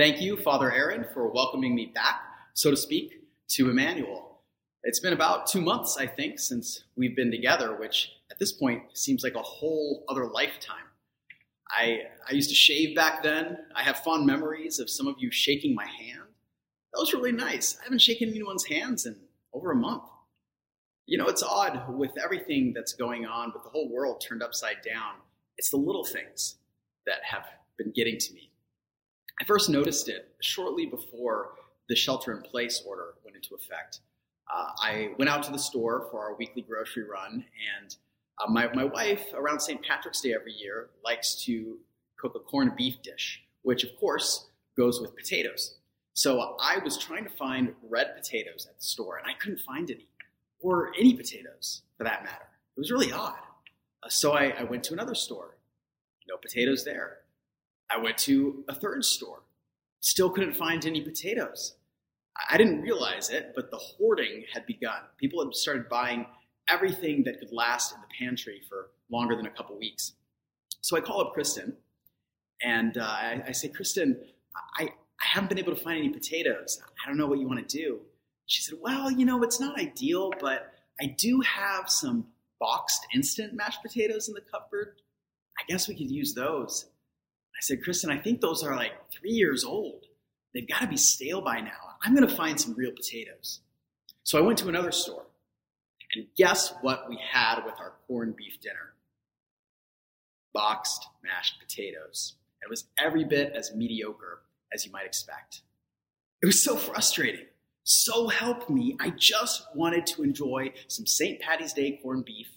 Thank you, Father Aaron, for welcoming me back, so to speak, to Immanuel. It's been about two months, I think, since we've been together, which at this point seems like a whole other lifetime. I, I used to shave back then. I have fond memories of some of you shaking my hand. That was really nice. I haven't shaken anyone's hands in over a month. You know, it's odd with everything that's going on, with the whole world turned upside down. It's the little things that have been getting to me. I first noticed it shortly before the shelter in place order went into effect. Uh, I went out to the store for our weekly grocery run, and uh, my, my wife, around St. Patrick's Day every year, likes to cook a corned beef dish, which of course goes with potatoes. So I was trying to find red potatoes at the store, and I couldn't find any, or any potatoes for that matter. It was really odd. Uh, so I, I went to another store. No potatoes there. I went to a third store. Still couldn't find any potatoes. I didn't realize it, but the hoarding had begun. People had started buying everything that could last in the pantry for longer than a couple weeks. So I call up Kristen and uh, I, I, say, Kristen, I, I haven't been able to find any potatoes. I don't know what you want to do. She said, Well, you know, it's not ideal, but I do have some boxed instant mashed potatoes in the cupboard. I guess we could use those. I said, Kristen, I think those are like three years old. They've got to be stale by now. I'm going to find some real potatoes. So I went to another store. And guess what we had with our corned beef dinner? Boxed mashed potatoes. It was every bit as mediocre as you might expect. It was so frustrating. So help me, I just wanted to enjoy some St. Patty's Day corned beef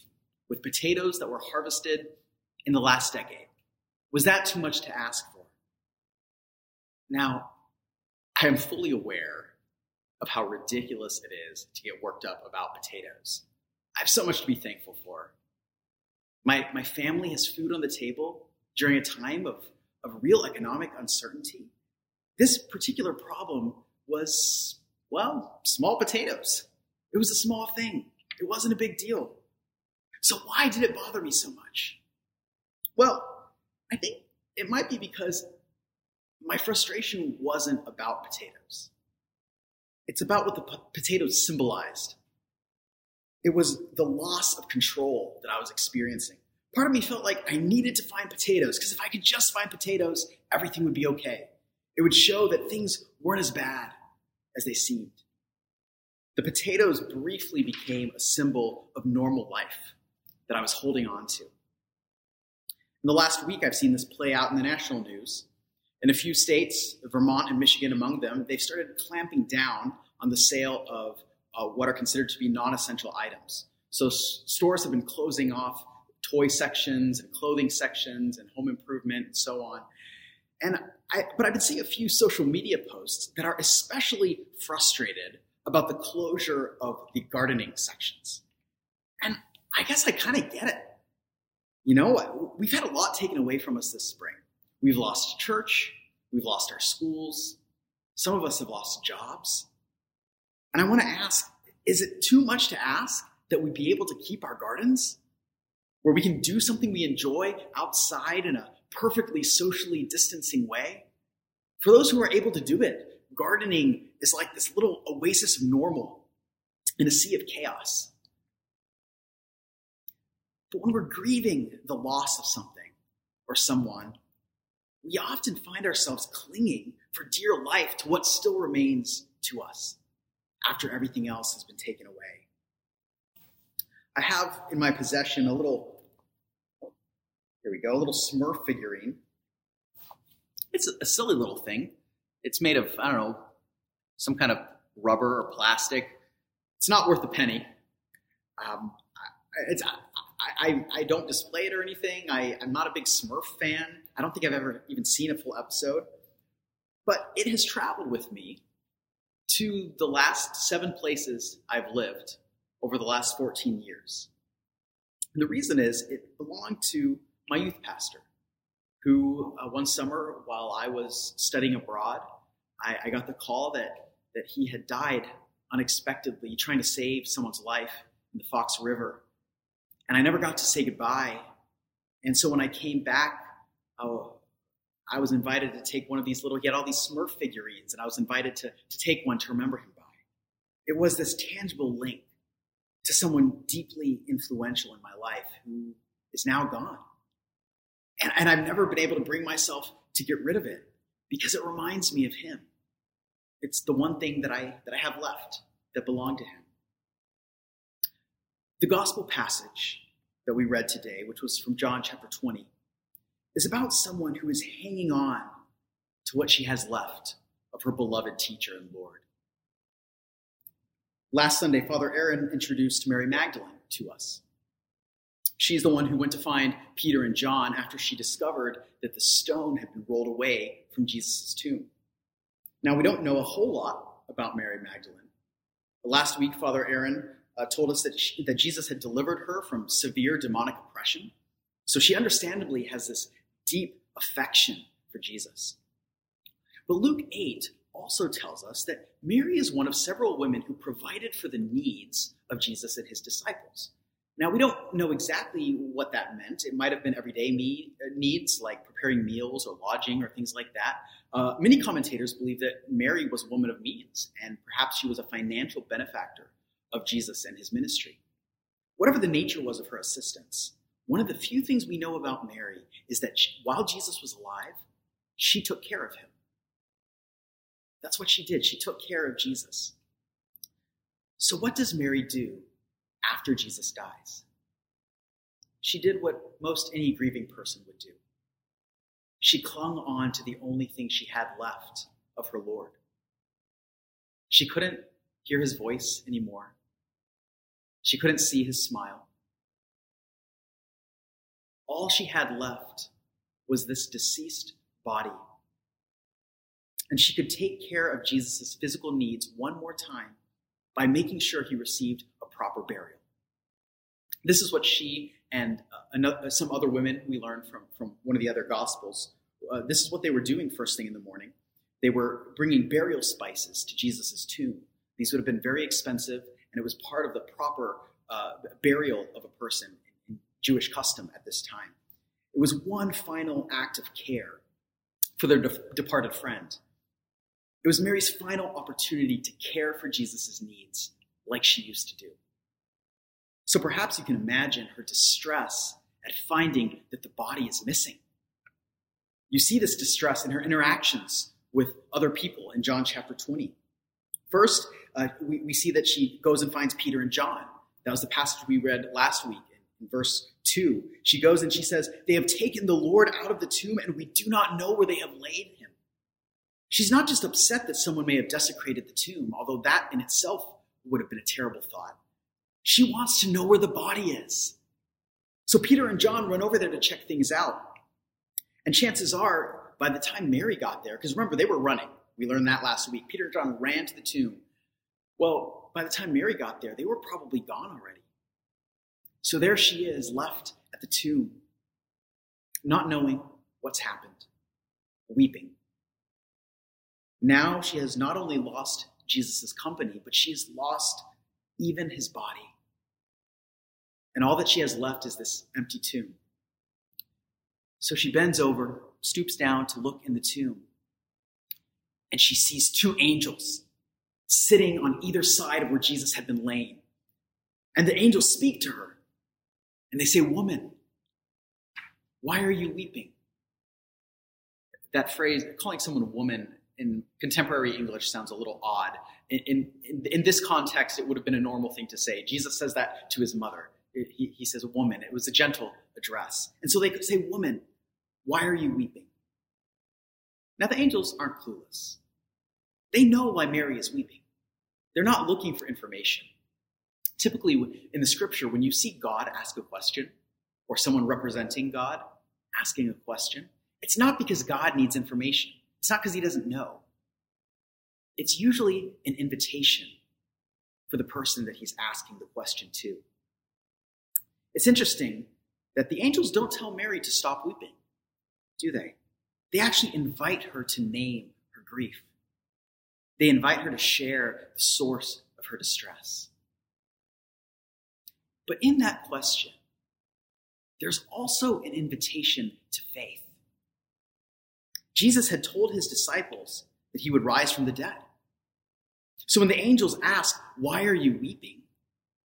with potatoes that were harvested in the last decade. Was that too much to ask for? Now, I am fully aware of how ridiculous it is to get worked up about potatoes. I have so much to be thankful for. My, my family has food on the table during a time of, of real economic uncertainty. This particular problem was, well, small potatoes. It was a small thing, it wasn't a big deal. So, why did it bother me so much? Well, I think it might be because my frustration wasn't about potatoes. It's about what the potatoes symbolized. It was the loss of control that I was experiencing. Part of me felt like I needed to find potatoes because if I could just find potatoes, everything would be okay. It would show that things weren't as bad as they seemed. The potatoes briefly became a symbol of normal life that I was holding on to. In the last week, I've seen this play out in the national news. In a few states, Vermont and Michigan among them, they've started clamping down on the sale of uh, what are considered to be non essential items. So s- stores have been closing off toy sections and clothing sections and home improvement and so on. And I, but I've been seeing a few social media posts that are especially frustrated about the closure of the gardening sections. And I guess I kind of get it. You know, we've had a lot taken away from us this spring. We've lost church, we've lost our schools, some of us have lost jobs. And I want to ask is it too much to ask that we be able to keep our gardens? Where we can do something we enjoy outside in a perfectly socially distancing way? For those who are able to do it, gardening is like this little oasis of normal in a sea of chaos. But when we're grieving the loss of something or someone, we often find ourselves clinging for dear life to what still remains to us after everything else has been taken away. I have in my possession a little, here we go, a little Smurf figurine. It's a silly little thing. It's made of, I don't know, some kind of rubber or plastic. It's not worth a penny. Um, it's, I, I, don't display it or anything. I, I'm not a big Smurf fan. I don't think I've ever even seen a full episode. But it has traveled with me to the last seven places I've lived over the last 14 years. And the reason is it belonged to my youth pastor, who uh, one summer while I was studying abroad, I, I got the call that, that he had died unexpectedly trying to save someone's life in the Fox River and I never got to say goodbye. And so when I came back uh, I was invited to take one of these little, he had all these Smurf figurines, and I was invited to, to take one to remember him by. It was this tangible link to someone deeply influential in my life who is now gone. And, and I've never been able to bring myself to get rid of it because it reminds me of him. It's the one thing that I, that I have left that belonged to him. The gospel passage that we read today, which was from John chapter 20, is about someone who is hanging on to what she has left of her beloved teacher and Lord. Last Sunday, Father Aaron introduced Mary Magdalene to us. She's the one who went to find Peter and John after she discovered that the stone had been rolled away from Jesus' tomb. Now, we don't know a whole lot about Mary Magdalene. Last week, Father Aaron uh, told us that, she, that Jesus had delivered her from severe demonic oppression. So she understandably has this deep affection for Jesus. But Luke 8 also tells us that Mary is one of several women who provided for the needs of Jesus and his disciples. Now, we don't know exactly what that meant. It might have been everyday uh, needs like preparing meals or lodging or things like that. Uh, many commentators believe that Mary was a woman of means, and perhaps she was a financial benefactor of Jesus and his ministry. Whatever the nature was of her assistance, one of the few things we know about Mary is that she, while Jesus was alive, she took care of him. That's what she did. She took care of Jesus. So, what does Mary do after Jesus dies? She did what most any grieving person would do. She clung on to the only thing she had left of her Lord. She couldn't hear his voice anymore. She couldn't see his smile. All she had left was this deceased body. And she could take care of Jesus' physical needs one more time by making sure he received a proper burial. This is what she and uh, another, some other women we learned from, from one of the other gospels, uh, this is what they were doing first thing in the morning. They were bringing burial spices to Jesus' tomb. These would have been very expensive, and it was part of the proper uh, burial of a person in Jewish custom at this time. It was one final act of care for their de- departed friend. It was Mary's final opportunity to care for Jesus' needs like she used to do. So perhaps you can imagine her distress at finding that the body is missing. You see this distress in her interactions with other people in John chapter 20. First, uh, we, we see that she goes and finds Peter and John. That was the passage we read last week in, verse 2. She goes and she says, They have taken the Lord out of the tomb, and we do not know where they have laid him. She's not just upset that someone may have desecrated the tomb, although that in itself would have been a terrible thought. She wants to know where the body is. So Peter and John run over there to check things out. And chances are, by the time Mary got there, because remember, they were running. We learned that last week. Peter and John ran to the tomb. Well, by the time Mary got there, they were probably gone already. So there she is, left at the tomb, not knowing what's happened, weeping. Now she has not only lost Jesus' company, but she has lost even his body. And all that she has left is this empty tomb. So she bends over, stoops down to look in the tomb, and she sees two angels sitting on either side of where Jesus had been laying. And the angels speak to her, and they say, Woman, why are you weeping? That phrase, calling someone a woman in contemporary English sounds a little odd. In, in, in, this context, it would have been a normal thing to say. Jesus says that to his mother. He, he says, Woman. It was a gentle address. And so they could say, Woman, why are you weeping? Now, the angels aren't clueless. They know why Mary is weeping. They're not looking for information. Typically, in the scripture, when you see God ask a question, or someone representing God asking a question, it's not because God needs information. It's not because he doesn't know. It's usually an invitation for the person that he's asking the question to. It's interesting that the angels don't tell Mary to stop weeping, do they? They actually invite her to name her grief. They invite her to share the source of her distress. But in that question, there's also an invitation to faith. Jesus had told his disciples that he would rise from the dead. So when the angels ask, Why are you weeping?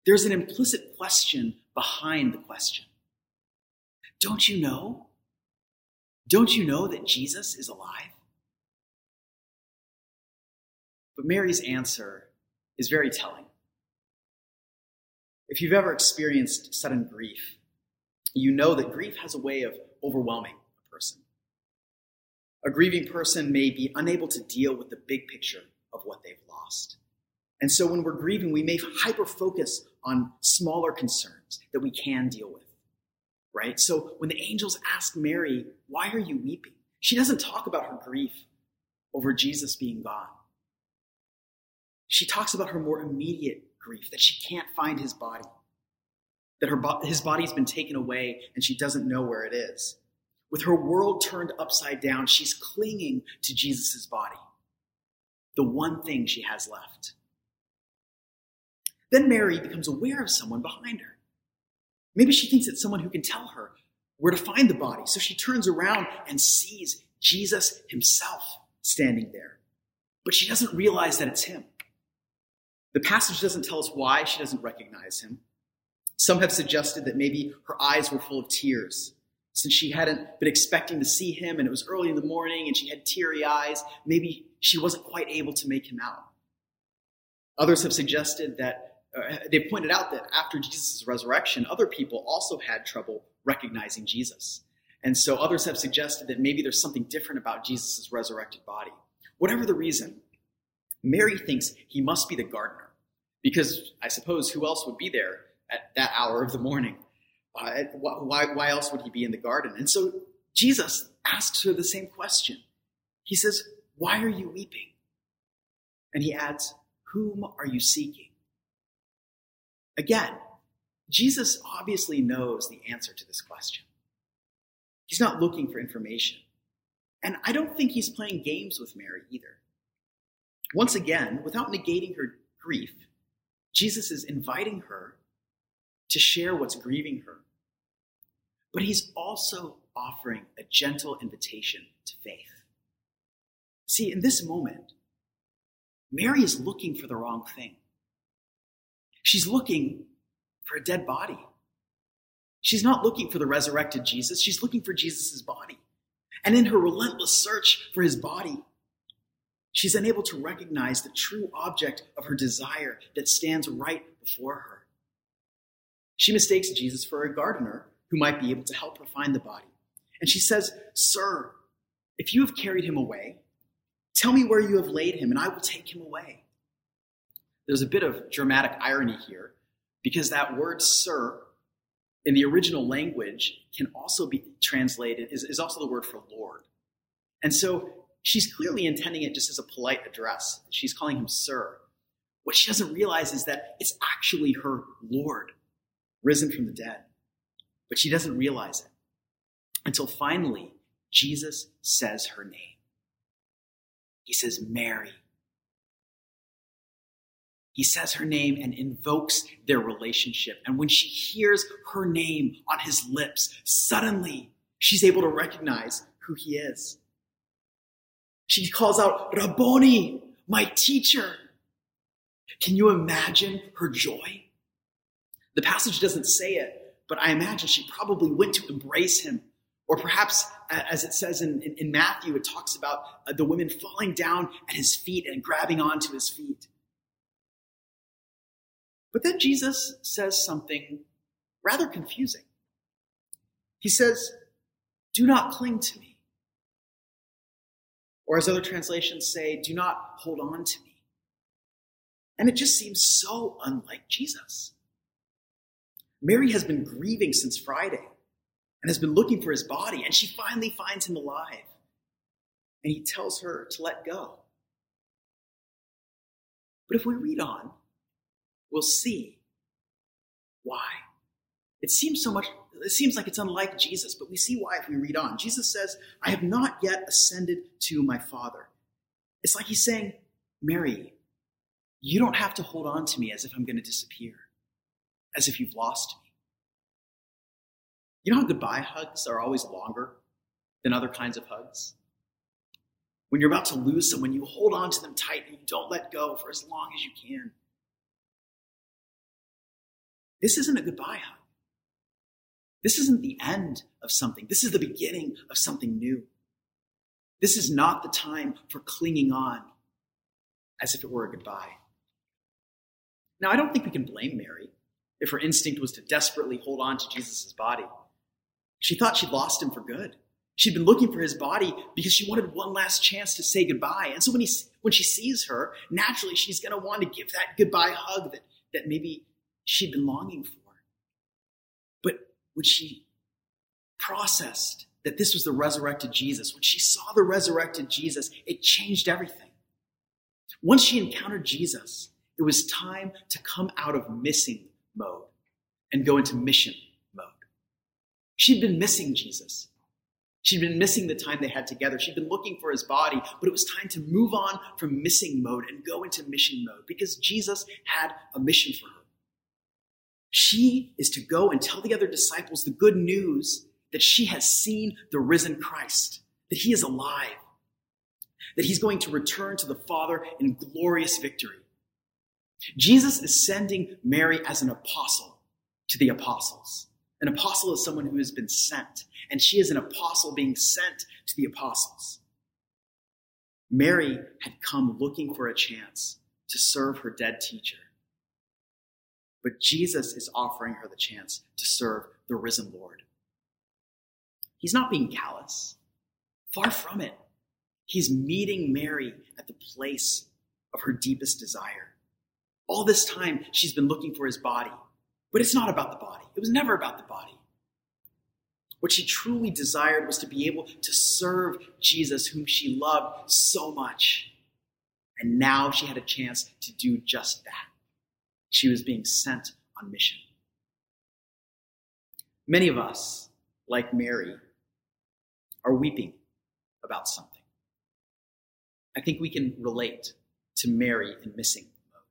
there's an implicit question behind the question. Don't you know? Don't you know that Jesus is alive? But Mary's answer is very telling. If you've ever experienced sudden grief, you know that grief has a way of overwhelming a person. A grieving person may be unable to deal with the big picture of what they've lost. And so when we're grieving, we may hyper focus on smaller concerns that we can deal with, right? So when the angels ask Mary, Why are you weeping? She doesn't talk about her grief over Jesus being gone. She talks about her more immediate grief that she can't find his body, that her bo- his body's been taken away and she doesn't know where it is. With her world turned upside down, she's clinging to Jesus' body, the one thing she has left. Then Mary becomes aware of someone behind her. Maybe she thinks it's someone who can tell her where to find the body. So she turns around and sees Jesus himself standing there. But she doesn't realize that it's him. The passage doesn't tell us why she doesn't recognize him. Some have suggested that maybe her eyes were full of tears since she hadn't been expecting to see him and it was early in the morning and she had teary eyes. Maybe she wasn't quite able to make him out. Others have suggested that uh, they pointed out that after Jesus' resurrection, other people also had trouble recognizing Jesus. And so others have suggested that maybe there's something different about Jesus' resurrected body. Whatever the reason, Mary thinks he must be the gardener, because I suppose who else would be there at that hour of the morning? Uh, why, why else would he be in the garden? And so Jesus asks her the same question. He says, Why are you weeping? And he adds, Whom are you seeking? Again, Jesus obviously knows the answer to this question. He's not looking for information. And I don't think he's playing games with Mary either. Once again, without negating her grief, Jesus is inviting her to share what's grieving her. But he's also offering a gentle invitation to faith. See, in this moment, Mary is looking for the wrong thing. She's looking for a dead body. She's not looking for the resurrected Jesus, she's looking for Jesus' body. And in her relentless search for his body, she's unable to recognize the true object of her desire that stands right before her. She mistakes Jesus for a gardener who might be able to help her find the body. And she says, Sir, if you have carried him away, tell me where you have laid him, and I will take him away. There's a bit of dramatic irony here because that word sir in the original language can also be translated, is, is also the word for Lord. And so she's clearly intending it just as a polite address. She's calling him sir. What she doesn't realize is that it's actually her Lord risen from the dead. But she doesn't realize it until finally Jesus says her name. He says, Mary. He says her name and invokes their relationship. And when she hears her name on his lips, suddenly she's able to recognize who he is. She calls out, Rabboni, my teacher. Can you imagine her joy? The passage doesn't say it, but I imagine she probably went to embrace him. Or perhaps, as it says in, in, in Matthew, it talks about uh, the women falling down at his feet and grabbing onto his feet. But then Jesus says something rather confusing. He says, Do not cling to me. Or as other translations say, do not hold on to me. And it just seems so unlike Jesus. Mary has been grieving since Friday and has been looking for his body, and she finally finds him alive. And he tells her to let go. But if we read on, we'll see why. It seems so much, it seems like it's unlike Jesus, but we see why if we read on. Jesus says, I have not yet ascended to my Father. It's like he's saying, Mary, you don't have to hold on to me as if I'm going to disappear, as if you've lost me. You know how goodbye hugs are always longer than other kinds of hugs? When you're about to lose someone, you hold on to them tight and you don't let go for as long as you can. This isn't a goodbye hug. This isn't the end of something. This is the beginning of something new. This is not the time for clinging on as if it were a goodbye. Now, I don't think we can blame Mary if her instinct was to desperately hold on to Jesus' body. She thought she'd lost him for good. She'd been looking for his body because she wanted one last chance to say goodbye. And so when, he, when she sees her, naturally she's going to want to give that goodbye hug that, that maybe she'd been longing for. When she processed that this was the resurrected Jesus, when she saw the resurrected Jesus, it changed everything. Once she encountered Jesus, it was time to come out of missing mode and go into mission mode. She'd been missing Jesus. She'd been missing the time they had together. She'd been looking for his body, but it was time to move on from missing mode and go into mission mode because Jesus had a mission for her. She is to go and tell the other disciples the good news that she has seen the risen Christ, that he is alive, that he's going to return to the Father in glorious victory. Jesus is sending Mary as an apostle to the apostles. An apostle is someone who has been sent, and she is an apostle being sent to the apostles. Mary had come looking for a chance to serve her dead teacher. But Jesus is offering her the chance to serve the risen Lord. He's not being callous. Far from it. He's meeting Mary at the place of her deepest desire. All this time, she's been looking for his body. But it's not about the body. It was never about the body. What she truly desired was to be able to serve Jesus, whom she loved so much. And now she had a chance to do just that. She was being sent on mission. Many of us, like Mary, are weeping about something. I think we can relate to Mary in missing mode.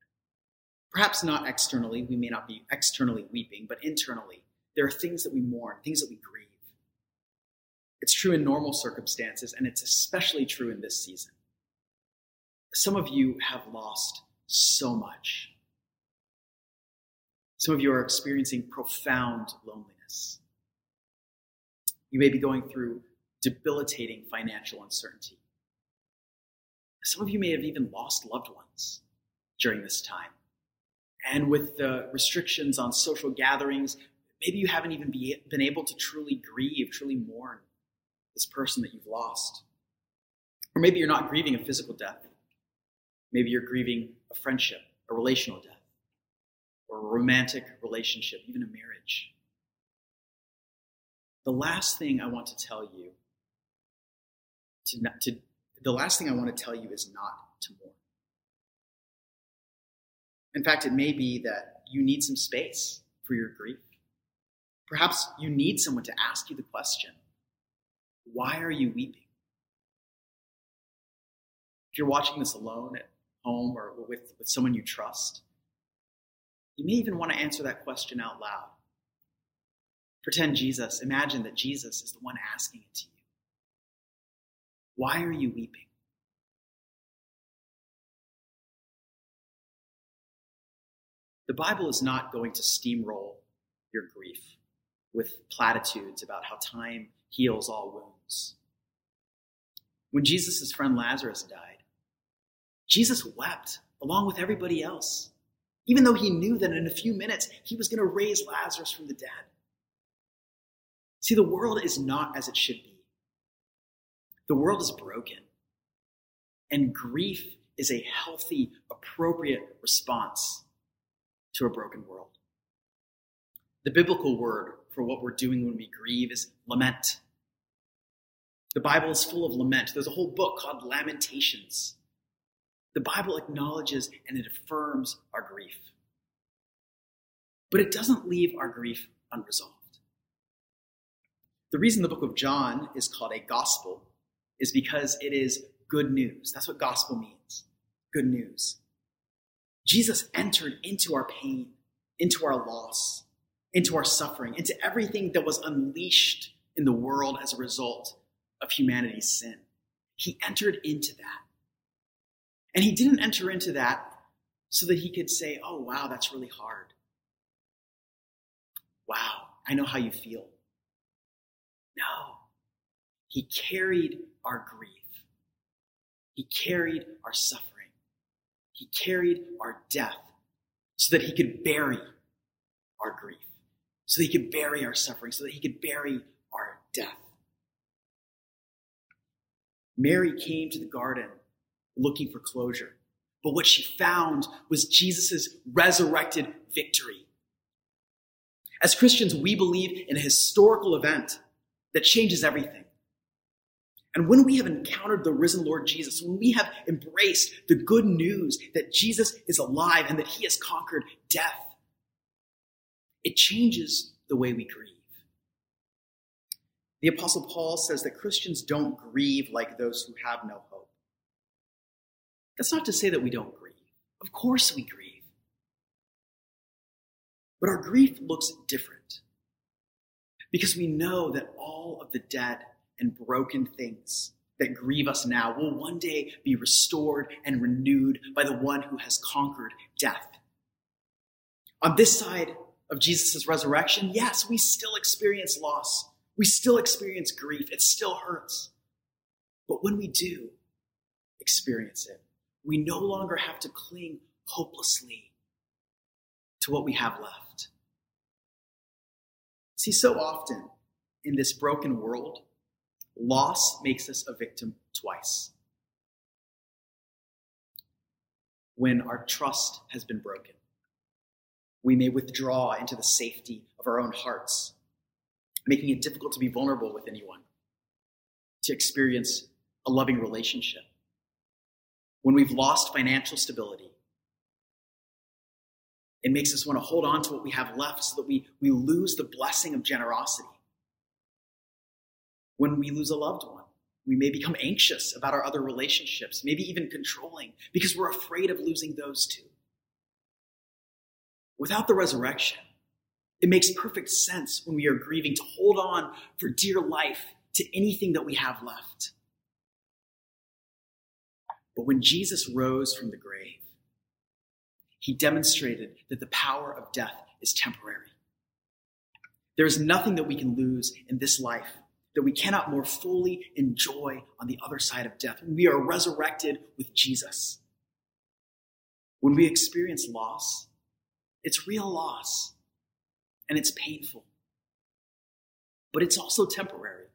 Perhaps not externally, we may not be externally weeping, but internally, there are things that we mourn, things that we grieve. It's true in normal circumstances, and it's especially true in this season. Some of you have lost so much. Some of you are experiencing profound loneliness. You may be going through debilitating financial uncertainty. Some of you may have even lost loved ones during this time. And with the restrictions on social gatherings, maybe you haven't even be, been able to truly grieve, truly mourn this person that you've lost. Or maybe you're not grieving a physical death. Maybe you're grieving a friendship, a relational death, or a romantic relationship, even a marriage. The last thing I want to tell you to, to the last thing I want to tell you is not to mourn. In fact, it may be that you need some space for your grief. Perhaps you need someone to ask you the question why are you weeping? If you're watching this alone at home or with, with someone you trust, you may even want to answer that question out loud. Pretend Jesus, imagine that Jesus is the one asking it to you. Why are you weeping? The Bible is not going to steamroll your grief with platitudes about how time heals all wounds. When Jesus' friend Lazarus died, Jesus wept along with everybody else, even though he knew that in a few minutes he was going to raise Lazarus from the dead. See, the world is not as it should be. The world is broken. And grief is a healthy, appropriate response to a broken world. The biblical word for what we're doing when we grieve is lament. The Bible is full of lament. There's a whole book called Lamentations. The Bible acknowledges and it affirms our grief. But it doesn't leave our grief unresolved. The reason the book of John is called a gospel is because it is good news. That's what gospel means good news. Jesus entered into our pain, into our loss, into our suffering, into everything that was unleashed in the world as a result of humanity's sin. He entered into that. And he didn't enter into that so that he could say, oh, wow, that's really hard. Wow, I know how you feel. No. He carried our grief. He carried our suffering. He carried our death so that he could bury our grief, so that he could bury our suffering, so that he could bury our death. Mary came to the garden looking for closure, but what she found was Jesus' resurrected victory. As Christians, we believe in a historical event that changes everything. And when we have encountered the risen Lord Jesus, when we have embraced the good news that Jesus is alive and that he has conquered death, it changes the way we grieve. The Apostle Paul says that Christians don't grieve like those who have no hope. That's not to say that we don't grieve. Of course we grieve. But our grief looks different because we know that all of the dead and broken things that grieve us now will one day be restored and renewed by the one who has conquered death. On this side of Jesus' resurrection, yes, we still experience loss. We still experience grief. It still hurts. But when we do experience it, we no longer have to cling hopelessly to what we have left. See, so often in this broken world, Loss makes us a victim twice. When our trust has been broken, we may withdraw into the safety of our own hearts, making it difficult to be vulnerable with anyone, to experience a loving relationship. When we've lost financial stability, it makes us want to hold on to what we have left so that we, we lose the blessing of generosity when we lose a loved one. We may become anxious about our other relationships, maybe even controlling, because we're afraid of losing those two. Without the resurrection, it makes perfect sense when we are grieving to hold on for dear life to anything that we have left. But when Jesus rose from the grave, he demonstrated that the power of death is temporary. There is nothing that we can lose in this life that we cannot more fully enjoy on the other side of death we are resurrected with Jesus. When we experience loss, it's real loss and it's painful, but it's also temporary.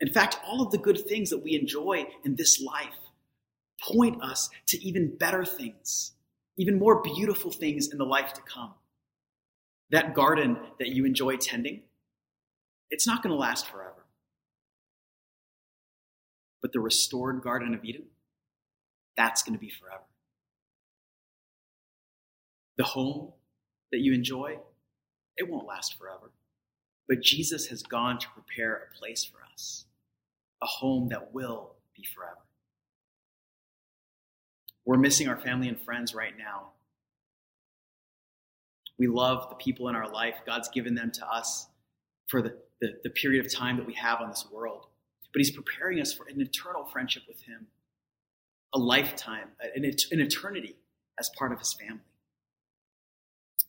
In fact, all of the good things that we enjoy in this life point us to even better things, even more beautiful things in the life to come. That garden that you enjoy tending, it's not going to last forever. But the restored Garden of Eden, that's going to be forever. The home that you enjoy, it won't last forever. But Jesus has gone to prepare a place for us, a home that will be forever. We're missing our family and friends right now. We love the people in our life. God's given them to us for the, the, the period of time that we have on this world. But He's preparing us for an eternal friendship with Him, a lifetime, an, an eternity as part of His family.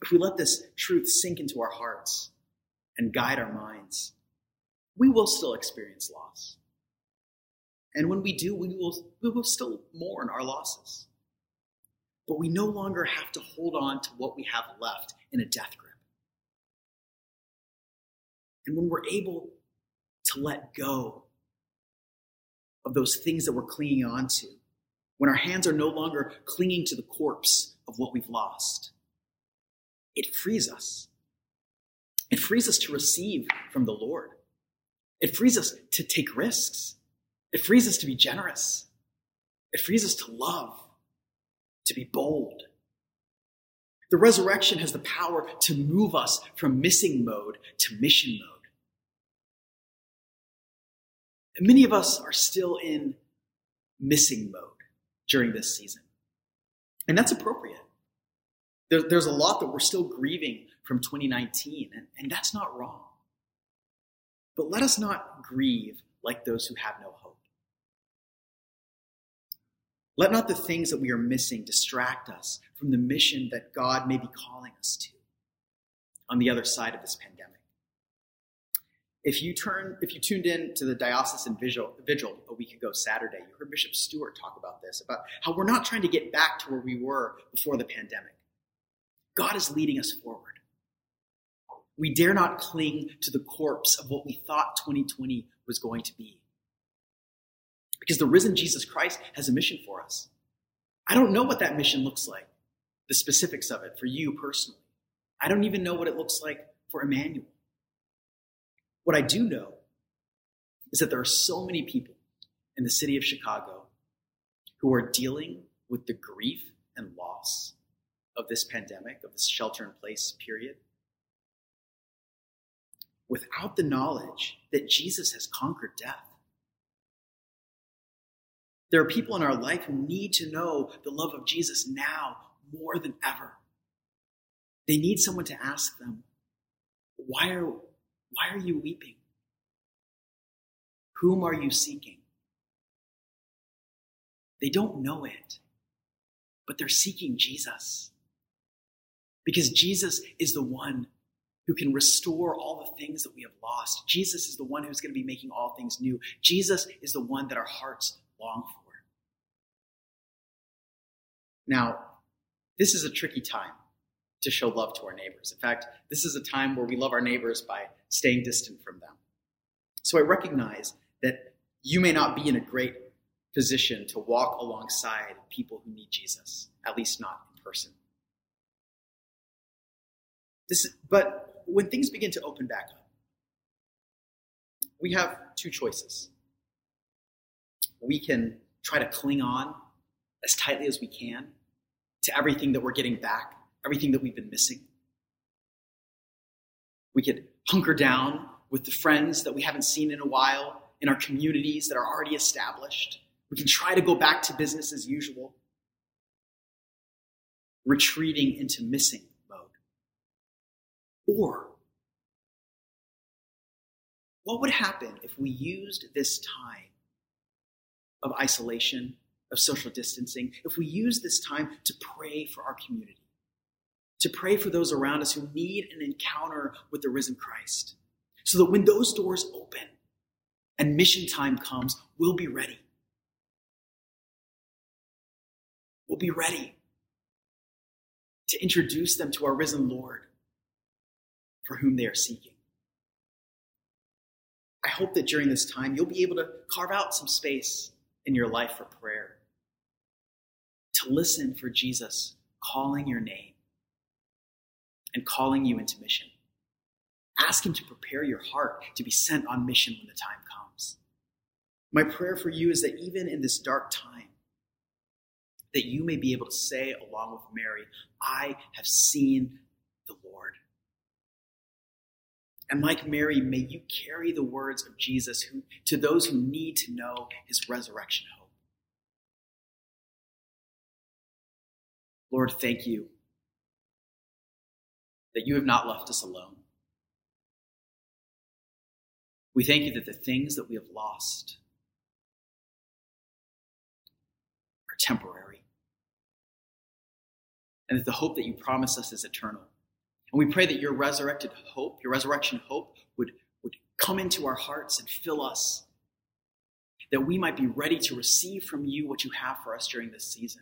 If we let this truth sink into our hearts and guide our minds, we will still experience loss. And when we do, we will, we will still mourn our losses. But we no longer have to hold on to what we have left in a death grip. And when we're able to let go of those things that we're clinging on to, when our hands are no longer clinging to the corpse of what we've lost, it frees us. It frees us to receive from the Lord. It frees us to take risks. It frees us to be generous. It frees us to love, to be bold. The resurrection has the power to move us from missing mode to mission mode. And many of us are still in missing mode during this season. And that's appropriate. There, there's a lot that we're still grieving from 2019, and, and that's not wrong. But let us not grieve like those who have no hope. Let not the things that we are missing distract us from the mission that God may be calling us to on the other side of this pandemic. If you turn, if you tuned in to the diocesan vigil, vigil a week ago Saturday, you heard Bishop Stewart talk about this, about how we're not trying to get back to where we were before the pandemic. God is leading us forward. We dare not cling to the corpse of what we thought 2020 was going to be. Because the risen Jesus Christ has a mission for us. I don't know what that mission looks like, the specifics of it for you personally. I don't even know what it looks like for Immanuel. What I do know is that there are so many people in the city of Chicago who are dealing with the grief and loss of this pandemic, of this shelter in place period, without the knowledge that Jesus has conquered death. There are people in our life who need to know the love of Jesus now more than ever. They need someone to ask them, why are, why are you weeping? Whom are you seeking? They don't know it, but they're seeking Jesus. Because Jesus is the one who can restore all the things that we have lost. Jesus is the one who's going to be making all things new. Jesus is the one that our hearts long for. Now, this is a tricky time to show love to our neighbors. In fact, this is a time where we love our neighbors by staying distant from them. So I recognize that you may not be in a great position to walk alongside people who need Jesus, at least not in person. This, but when things begin to open back up, we have two choices. We can try to cling on as tightly as we can to everything that we're getting back, everything that we've been missing. We could hunker down with the friends that we haven't seen in a while, in our communities that are already established. We can try to go back to business as usual, retreating into missing mode. or, what would happen if we used this time of isolation, of social distancing, if we use this time to pray for our community, to pray for those around us who need an encounter with the risen Christ, so that when those doors open and mission time comes, we'll be ready. We'll be ready to introduce them to our risen Lord for whom they are seeking. I hope that during this time you'll be able to carve out some space in your life for prayer, to listen for Jesus calling your name and calling you into mission. Ask Him to prepare your heart to be sent on mission when the time comes. My prayer for you is that even in this dark time, that you may be able to say, along with Mary, I have seen the Lord. And like Mary, may you carry the words of Jesus who, to those who need to know his resurrection hope. Lord, thank you that you have not left us alone. We thank you that the things that we have lost are temporary, and that the hope that you promise us is eternal. And we pray that your resurrected hope, your resurrection hope, would, would come into our hearts and fill us, that we might be ready to receive from you what you have for us during this season.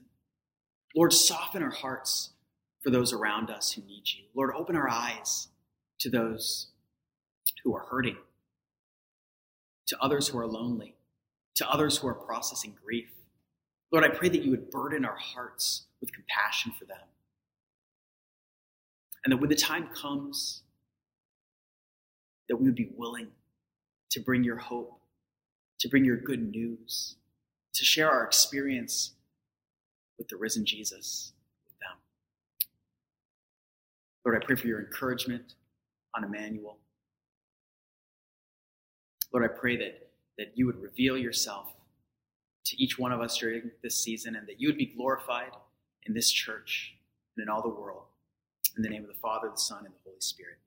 Lord, soften our hearts for those around us who need you. Lord, open our eyes to those who are hurting, to others who are lonely, to others who are processing grief. Lord, I pray that you would burden our hearts with compassion for them. And that when the time comes, that we would be willing to bring your hope, to bring your good news, to share our experience with the risen Jesus with them. Lord, I pray for your encouragement on Immanuel. Lord, I pray that, that you would reveal yourself to each one of us during this season and that you would be glorified in this church and in all the world. In the name of the Father, the Son, and the Holy Spirit.